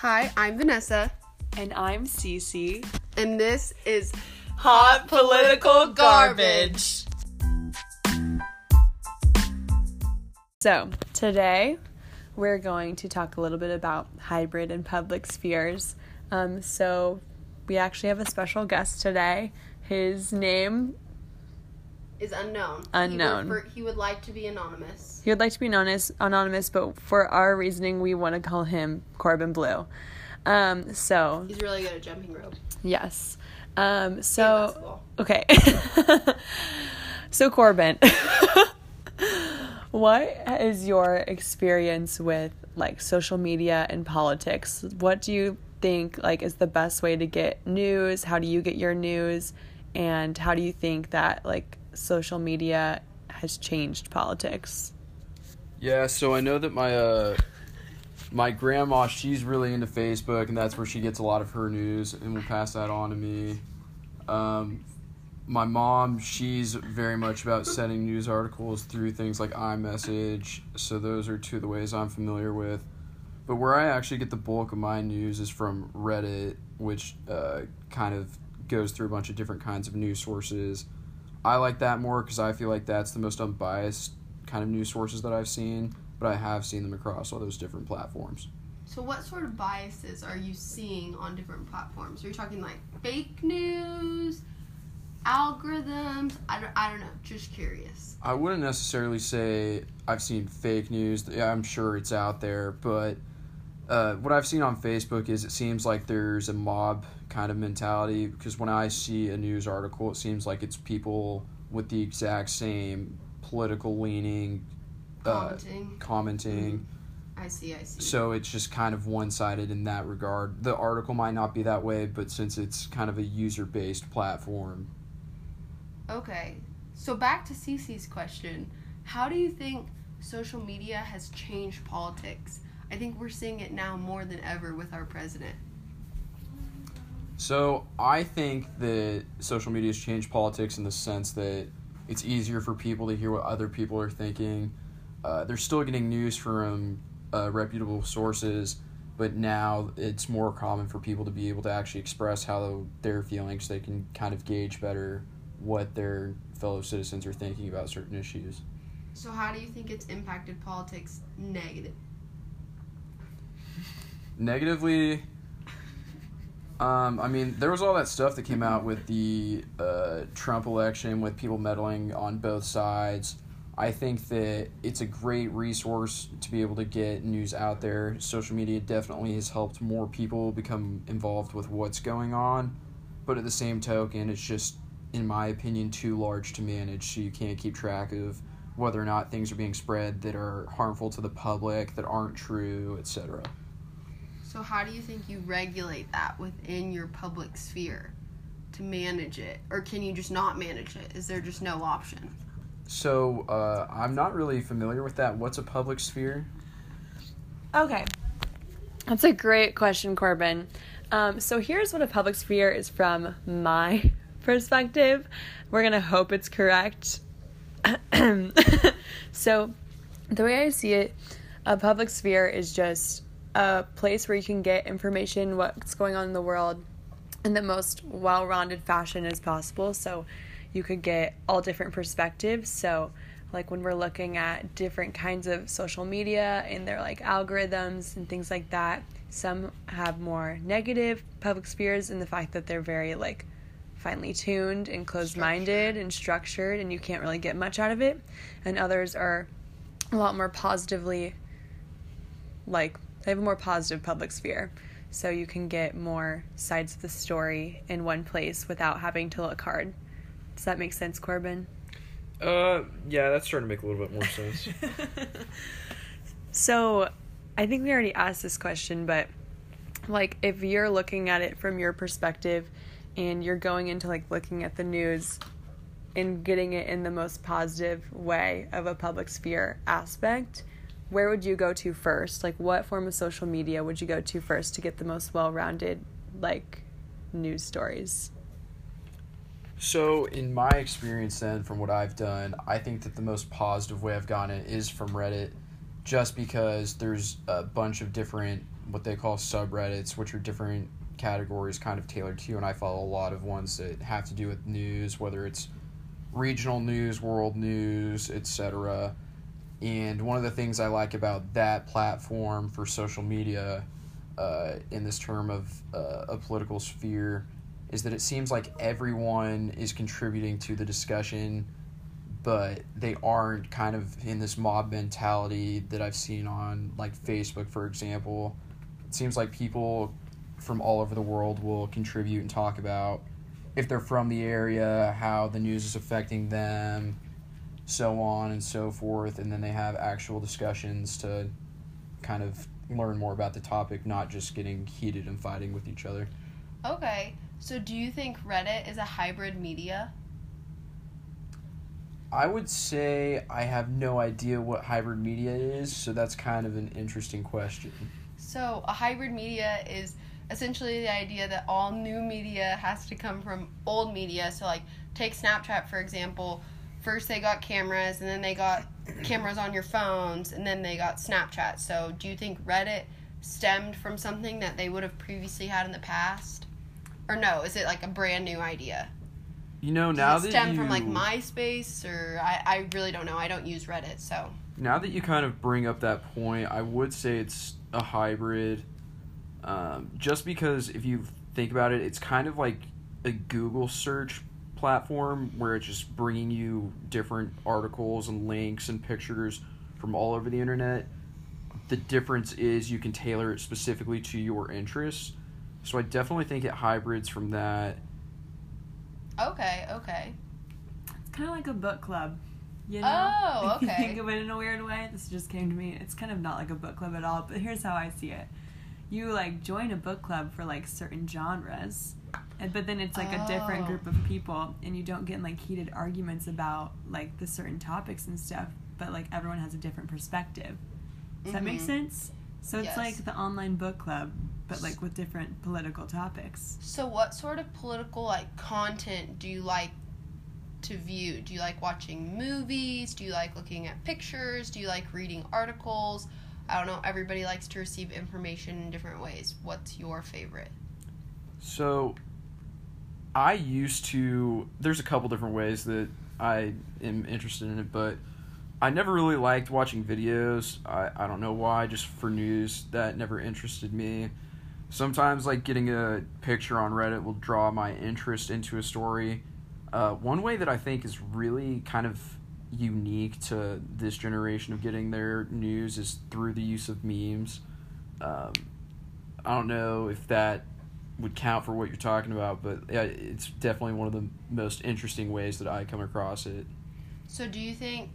Hi, I'm Vanessa, And I'm Cece. and this is Hot political garbage. So, today we're going to talk a little bit about hybrid and public spheres. Um, so, we actually have a special guest today. His name, is unknown. Unknown. He, would prefer- he would like to be anonymous. he would like to be anonymous, anonymous but for our reasoning, we want to call him Corbin Bloo. Um, so, He's really good at jumping rope. yes. Um, so. Okay. so Corbin, what is your experience with like social media and politics? What do you think like is the best way to get news? How do you get your news? And how do you think that like social media has changed politics? Yeah, so I know that my uh my grandma, she's really into Facebook and that's where she gets a lot of her news and will pass that on to me. Um my mom, she's very much about sending news articles through things like iMessage, so those are two of the ways I'm familiar with. But where I actually get the bulk of my news is from Reddit, which uh, kind of goes through a bunch of different kinds of news sources. I like that more because I feel like that's the most unbiased kind of news sources that I've seen, but I have seen them across all those different platforms. So, what sort of biases are you seeing on different platforms? Are you talking like fake news, algorithms? I don't, I don't know. Just curious. I wouldn't necessarily say I've seen fake news. Yeah, I'm sure it's out there, but uh, what I've seen on Facebook is it seems like there's a mob kind of mentality because when I see a news article, it seems like it's people with the exact same political leaning uh, Commenting. commenting. I see. I see. So it's just kind of one sided in that regard. The article might not be that way, but since it's kind of a user based platform, Okay. So back to Cece's question. How do you think social media has changed politics? I think we're seeing it now more than ever with our president. So I think that social media has changed politics in the sense that it's easier for people to hear what other people are thinking. Uh, they're still getting news from uh, reputable sources, but now it's more common for people to be able to actually express how they're feeling so they can kind of gauge better what their fellow citizens are thinking about certain issues. So how do you think it's impacted politics negative? Negatively, um, I mean, there was all that stuff that came out with the uh, Trump election with people meddling on both sides. I think that it's a great resource to be able to get news out there. Social media definitely has helped more people become involved with what's going on, but at the same token, it's just, in my opinion, too large to manage, so you can't keep track of whether or not things are being spread that are harmful to the public, that aren't true, etc. So how do you think you regulate that within your public sphere to manage it? Or can you just not manage it? Is there just no option? So uh, I'm not really familiar with that. What's a public sphere? Okay. That's a great question, Corbin. Um, so here's what a public sphere is from my perspective. We're going to hope it's correct. so, the way I see it, a public sphere is just a place where you can get information, what's going on in the world, in the most well rounded fashion as possible. So, you could get all different perspectives. So, like when we're looking at different kinds of social media and their like algorithms and things like that, some have more negative public spheres in the fact that they're very like finely tuned and closed minded and structured and you can't really get much out of it. And others are a lot more positively like they have a more positive public sphere. So you can get more sides of the story in one place without having to look hard. Does that make sense, Corbin? Uh, yeah, that's starting to make a little bit more sense. So, I think we already asked this question, but like if you're looking at it from your perspective and you're going into like looking at the news and getting it in the most positive way of a public sphere aspect, where would you go to first? Like what form of social media would you go to first to get the most well-rounded like news stories? So, in my experience, then, from what I've done, I think that the most positive way I've gotten it is from Reddit, just because there's a bunch of different what they call subreddits, which are different categories kind of tailored to you. And I follow a lot of ones that have to do with news, whether it's regional news, world news, etc. And one of the things I like about that platform for social media, uh, in this term of uh, a political sphere, is that it seems like everyone is contributing to the discussion, but they aren't kind of in this mob mentality that I've seen on like Facebook, for example. It seems like people from all over the world will contribute and talk about if they're from the area, how the news is affecting them, so on and so forth, and then they have actual discussions to kind of learn more about the topic, not just getting heated and fighting with each other. Okay. So do you think Reddit is a hybrid media? I would say I have no idea what hybrid media is, so that's kind of an interesting question. So a hybrid media is essentially the idea that all new media has to come from old media. So like take Snapchat for example. First they got cameras and then they got cameras on your phones and then they got Snapchat. So do you think Reddit stemmed from something that they would have previously had in the past? Or no, is it like a brand new idea? You know, Does now it that stem you from like MySpace or I, I really don't know. I don't use Reddit, so now that you kind of bring up that point, I would say it's a hybrid. Um, just because if you think about it, it's kind of like a Google search platform where it's just bringing you different articles and links and pictures from all over the internet. The difference is you can tailor it specifically to your interests. So I definitely think it hybrids from that. okay, okay. It's kind of like a book club. You know? Oh, If you okay. think of it in a weird way, this just came to me. It's kind of not like a book club at all, but here's how I see it. You like join a book club for like certain genres, and but then it's like a different Oh. group of people, and you don't get in like heated arguments about like the certain topics and stuff. But like everyone has a different perspective. Does that make Mhm. sense? So it's Yes. like the online book club, but like with different political topics. So, what sort of political like content do you like to view? Do you like watching movies? Do you like looking at pictures? Do you like reading articles? I don't know. Everybody likes to receive information in different ways. What's your favorite? So, I used to. There's a couple different ways that I am interested in it, but I never really liked watching videos. I, I don't know why, just for news. That never interested me. Sometimes, like, getting a picture on Reddit will draw my interest into a story. Uh, one way that I think is really kind of unique to this generation of getting their news is through the use of memes. Um, I don't know if that would count for what you're talking about, but it's definitely one of the most interesting ways that I come across it. So, do you think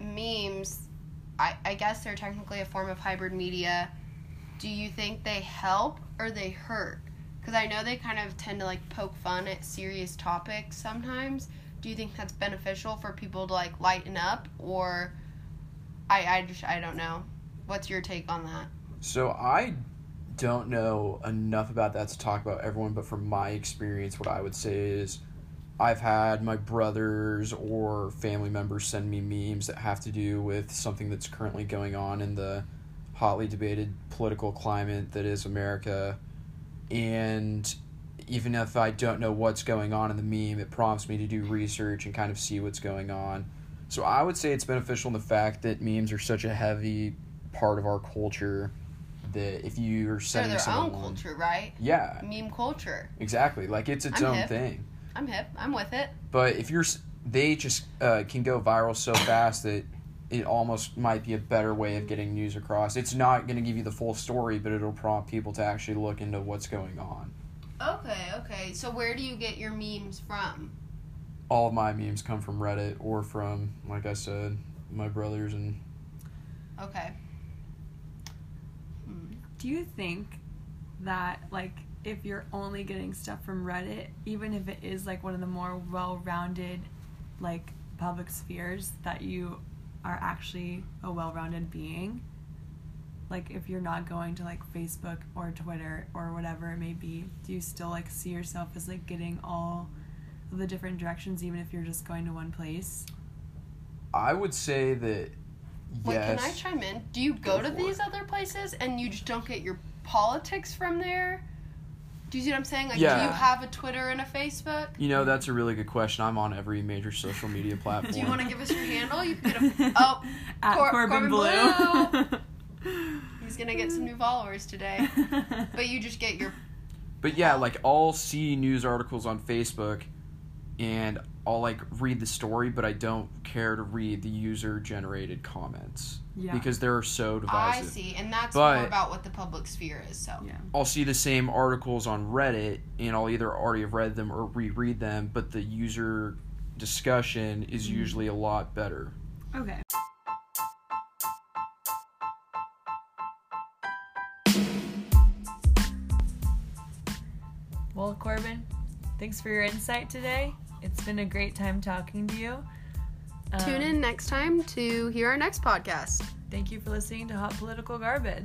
memes, I, I guess they're technically a form of hybrid media, do you think they help or they hurt? Because I know they kind of tend to like poke fun at serious topics sometimes. Do you think that's beneficial for people to like lighten up or I, I just I don't know. What's your take on that? So I don't know enough about that to talk about everyone, but from my experience, what I would say is I've had my brothers or family members send me memes that have to do with something that's currently going on in the hotly debated political climate that is America. And even if I don't know what's going on in the meme, it prompts me to do research and kind of see what's going on. So I would say it's beneficial in the fact that memes are such a heavy part of our culture that if you're They're their someone, own culture, right? yeah, Meme culture. exactly, like it's its I'm own hip. thing. I'm hip. I'm with it. But if you're, they just uh, can go viral so fast that it almost might be a better way of getting news across. It's not going to give you the full story, but it'll prompt people to actually look into what's going on. Okay, okay. So where do you get your memes from? All of my memes come from Reddit or from, like I said, my brothers and Okay. Hmm. Do you think that like if you're only getting stuff from Reddit, even if it is like one of the more well-rounded like public spheres that you are actually a well-rounded being? Like if you're not going to like Facebook or Twitter or whatever it may be, do you still like see yourself as like getting all the different directions even if you're just going to one place? I would say that Wait, yes. can I chime in? Do you go, Go to these it. other places and you just don't get your politics from there? Do you see what I'm saying? Like, do you have a Twitter and a Facebook? You know, that's a really good question. I'm on every major social media platform. Do you want to give us your handle? You can get a. Oh, At Cor- Corbin, Corbin Bloo. he's gonna get some new followers today. But you just get your. But yeah, like I'll see news articles on Facebook and I'll like read the story, but I don't care to read the user generated comments. Yeah. Because they're so divisive. I see, and that's But- more about what the public sphere is. So. yeah. I'll see the same articles on Reddit and I'll either already have read them or reread them, but the user discussion is Mm-hmm. usually a lot better. Okay. Corbin, thanks for your insight today. It's been a great time talking to you. Um, Tune in next time to hear our next podcast. Thank you for listening to Hot Political Garbage.